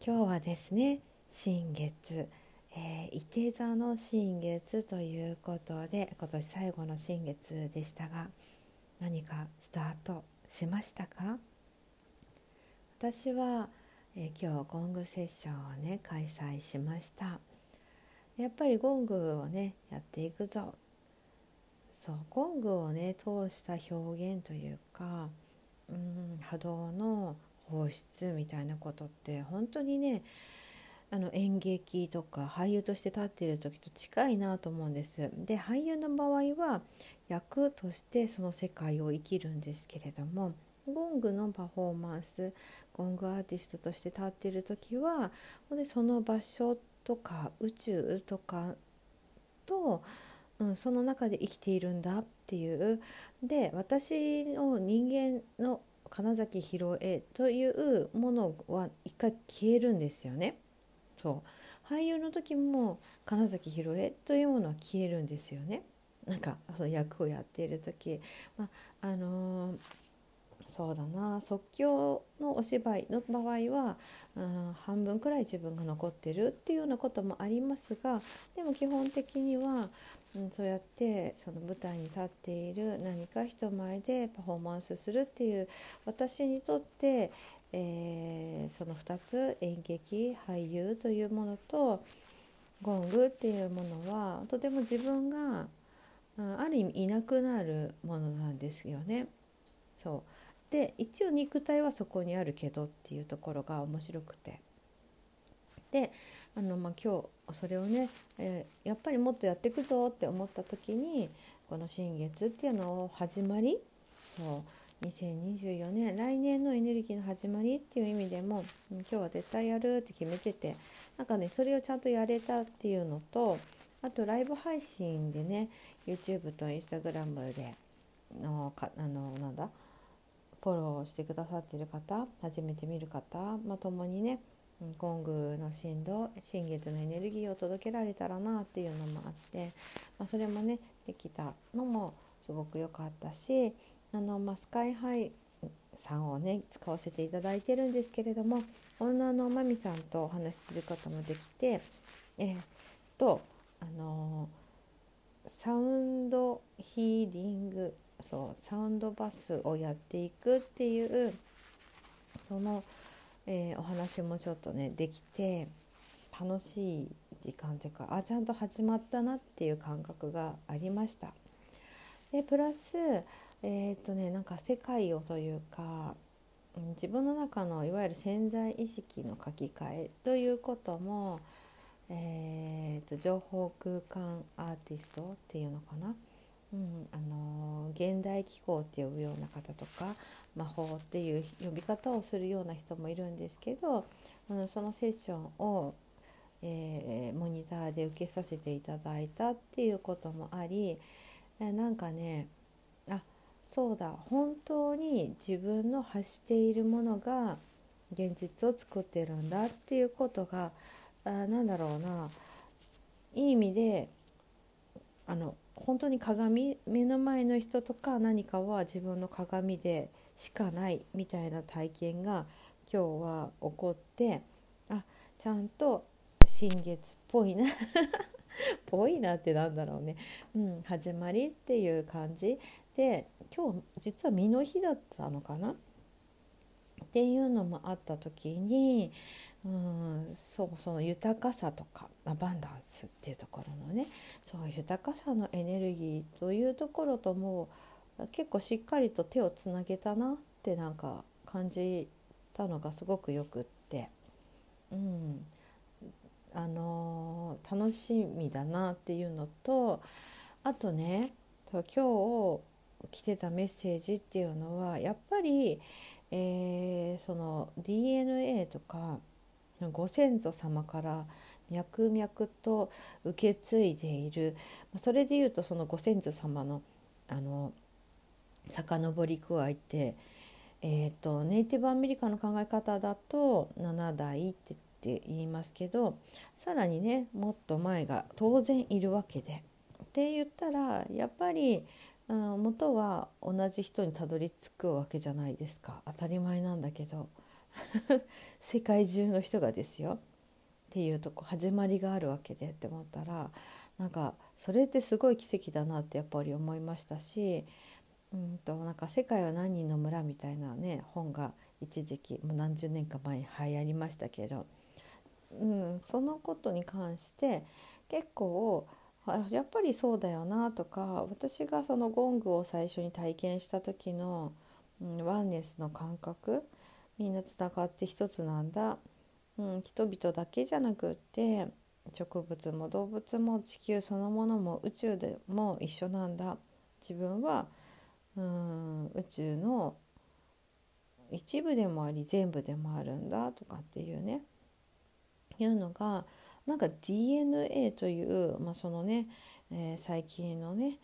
今日はですね新月、えー、伊手座の新月ということで今年最後の新月でしたが何かスタートしましたか？私は、えー、今日ゴングセッションをね開催しました。やっぱりゴングをねやっていくぞ。そうゴングをね通した表現というか、うん、波動の放出みたいなことって本当にねあの演劇とか俳優として立っている時と近いなと思うんです。で俳優の場合は役としてその世界を生きるんですけれどもゴングのパフォーマンスゴングアーティストとして立っている時はその場所とか宇宙とかと、うん、その中で生きているんだっていうで私の人間の金崎ひろえというものは一回消えるんですよね。そう俳優の時も金崎ひろえというものは消えるんですよね。なんかその役をやっている時、まああのー、そうだな即興のお芝居の場合は、うん、半分くらい自分が残ってるっていうようなこともありますがでも基本的にはうん、そうやってその舞台に立っている何か人前でパフォーマンスするっていう私にとって、えー、その2つ演劇俳優というものとゴングっていうものはとても自分が、うん、ある意味いなくなるものなんですよね。そうで一応肉体はそこにあるけどっていうところが面白くて。であの、まあ、今日それをね、えー、やっぱりもっとやっていくぞって思った時にこの新月っていうのを始まりそう2024年来年のエネルギーの始まりっていう意味でも今日は絶対やるって決めててなんかねそれをちゃんとやれたっていうのとあとライブ配信でね YouTube と Instagram でのかあのなんだフォローしてくださっている方初めて見る方、まあ、共にねゴングの振動新月のエネルギーを届けられたらなっていうのもあって、まあ、それもねできたのもすごく良かったしあの、まあ、スカイハイさんをね使わせていただいてるんですけれども女のまみさんとお話しすることもできてえー、っとあのサウンドヒーリングそうサウンドバスをやっていくっていうそのえー、お話もちょっとねできて楽しい時間というかあちゃんと始まったなっていう感覚がありました。でプラスえー、っとねなんか世界をというか自分の中のいわゆる潜在意識の書き換えということも、えー、と情報空間アーティストっていうのかな、うん、あの現代気候って呼ぶような方とか魔法っていう呼び方をするような人もいるんですけど、うん、そのセッションを、えー、モニターで受けさせていただいたっていうこともあり、え、なんかねあそうだ本当に自分の発しているものが現実を作ってるんだっていうことがあなんだろうないい意味であの本当に鏡目の前の人とか何かは自分の鏡でしかないみたいな体験が今日は起こってあちゃんと新月っぽいな ぽいなってなんだろうね、うん、始まりっていう感じ。で今日実は身の日だったのかな？っていうのもあった時にうんそうその豊かさとかアバンダンスっていうところのねそう豊かさのエネルギーというところとも結構しっかりと手をつなげたなってなんか感じたのがすごくよくって、うん、あのー、楽しみだなっていうのとあとね今日来てたメッセージっていうのはやっぱり、えー、その DNA とかご先祖様から脈々と受け継いでいるそれでいうとそのご先祖様のあの遡り加えて、えーと、ネイティブアメリカの考え方だと7代ってって言いますけどさらにねもっと前が当然いるわけで。って言ったらやっぱり元は同じ人にたどり着くわけじゃないですか。当たり前なんだけど。世界中の人がですよ。っていうとこ始まりがあるわけでって思ったらなんかそれってすごい奇跡だなってやっぱり思いましたしうんとなんか「世界は何人の村」みたいなね本が一時期もう何十年か前に流行りましたけど、うん、そのことに関して結構やっぱりそうだよなとか私がそのゴングを最初に体験した時の、うん、ワンネスの感覚みんなつながって一つなんだ、うん、人々だけじゃなくって植物も動物も地球そのものも宇宙でも一緒なんだ。自分はうん宇宙の一部でもあり全部でもあるんだとかっていうね。いうのがなんか DNA という、まあ、そのね、えー、最近のね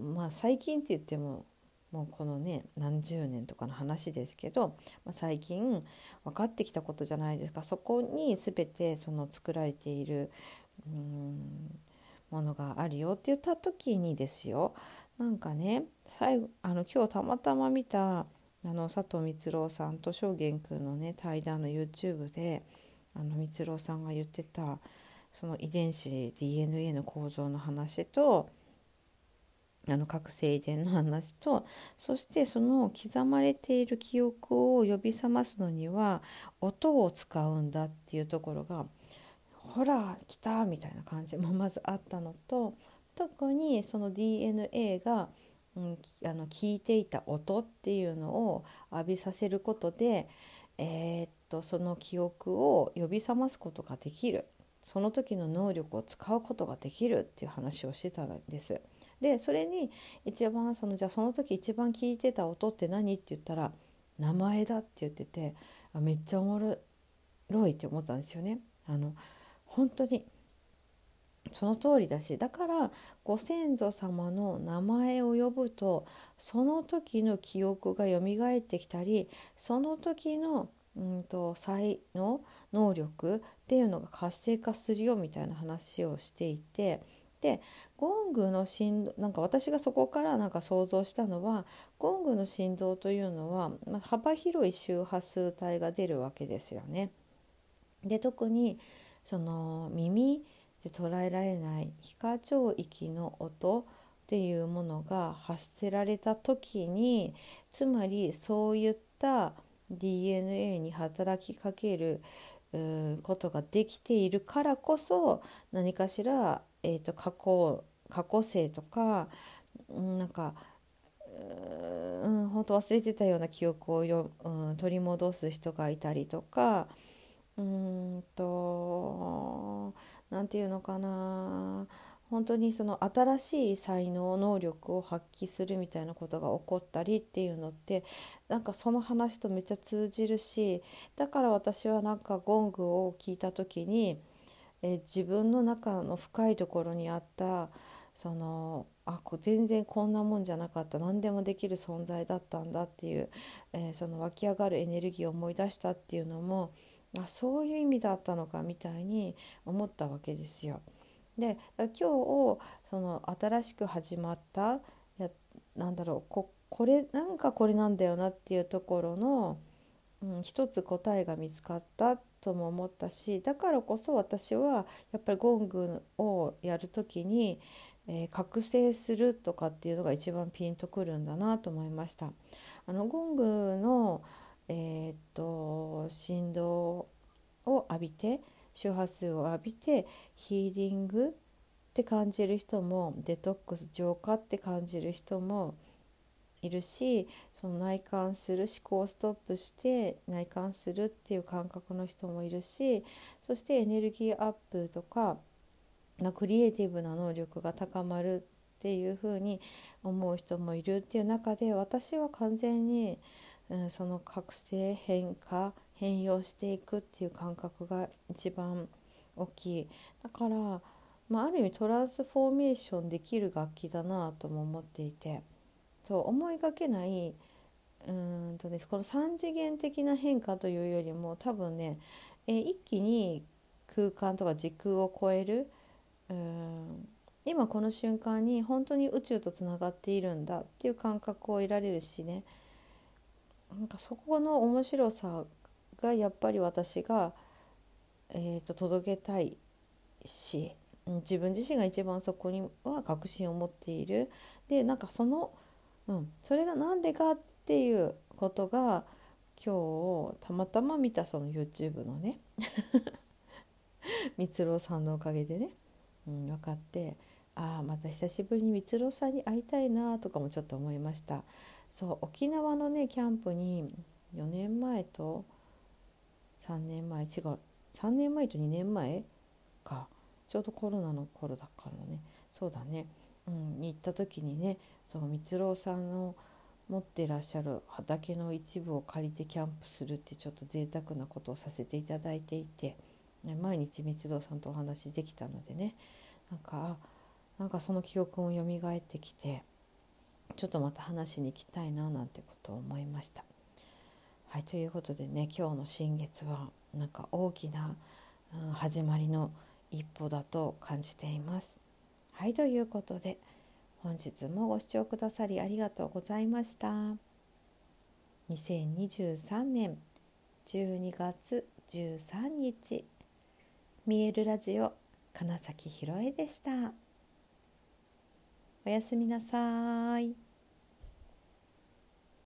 まあ最近って言ってももうこのね何十年とかの話ですけど、まあ、最近分かってきたことじゃないですか。そこに全てその作られているうんものがあるよって言った時にですよ。なんかね最後あの今日たまたま見たあの佐藤光郎さんと証言くんのね対談の YouTube であの光郎さんが言ってたその遺伝子 DNA の構造の話とあの覚醒遺伝の話とそしてその刻まれている記憶を呼び覚ますのには音を使うんだっていうところがほら来たみたいな感じもまずあったのと特にその DNA が、うん、あの聞いていた音っていうのを浴びさせることで、えー、っとその記憶を呼び覚ますことができるその時の能力を使うことができるっていう話をしてたんです。でそれに一番そのじゃあその時一番聞いてた音って何って言ったら名前だって言っててめっちゃおもろいって思ったんですよね。あの本当にその通りだしだからご先祖様の名前を呼ぶとその時の記憶がよみがえってきたりその時のうんと才能能力っていうのが活性化するよみたいな話をしていてでゴングの振動なんか私がそこからなんか想像したのはゴングの振動というのは、まあ、幅広い周波数帯が出るわけですよね。で特にその耳で捉えられない非課長域の音っていうものが発せられた時につまりそういった DNA に働きかけることができているからこそ何かしら、えーと、過去過去性とかなんかうん本当忘れてたような記憶をよ、うん、取り戻す人がいたりとかうんと何て言うのかな。本当にその新しい才能能力を発揮するみたいなことが起こったりっていうのってなんかその話とめっちゃ通じるしだから私はなんかゴングを聞いた時にえ自分の中の深いところにあったそのあこ全然こんなもんじゃなかった何でもできる存在だったんだっていう、えー、その湧き上がるエネルギーを思い出したっていうのもあそういう意味だったのかみたいに思ったわけですよ。で今日その新しく始まったやなんだろうここれなんかこれなんだよなっていうところの、うん、一つ答えが見つかったとも思ったしだからこそ私はやっぱりゴングをやる時に、えー、覚醒するとかっていうのが一番ピンとくるんだなと思いました。あのゴングの、えー、っと振動を浴びて周波数を浴びてヒーリングって感じる人もデトックス浄化って感じる人もいるしその内観する思考をストップして内観するっていう感覚の人もいるしそしてエネルギーアップとかクリエイティブな能力が高まるっていうふうに思う人もいるっていう中で私は完全に、うん、その覚醒変化変容していくっていう感覚が一番大きい。だから、まあ、ある意味トランスフォーメーションできる楽器だなとも思っていて。そう思いがけないうんと、ね、この3次元的な変化というよりも多分ね、え一気に空間とか時空を超えるうん今この瞬間に本当に宇宙とつながっているんだっていう感覚を得られるしね。なんかそこの面白さがやっぱり私が、えーと、届けたいし自分自身が一番そこには確信を持っている。でなんかその、うん、それが何でかっていうことが今日たまたま見たその YouTube のね 蜜ろさんのおかげでね、うん、分かってああまた久しぶりに蜜ろさんに会いたいなとかもちょっと思いました。そう沖縄のねキャンプに4年前と3年前違う。3年前と2年前か。ちょうどコロナの頃だからね。そうだね、うん、に行った時にねそう蜜ろさんの持ってらっしゃる畑の一部を借りてキャンプするってちょっと贅沢なことをさせていただいていて、ね、毎日蜜堂さんとお話できたのでね。なんかなんかその記憶も蘇ってきてちょっとまた話しに行きたいななんてことを思いました。はいということでね今日の新月はなんか大きな、うん、始まりの一歩だと感じています。はいということで本日もご視聴くださりありがとうございました。2023年12月13日見えるラジオ金崎ひろえでした。おやすみなさい。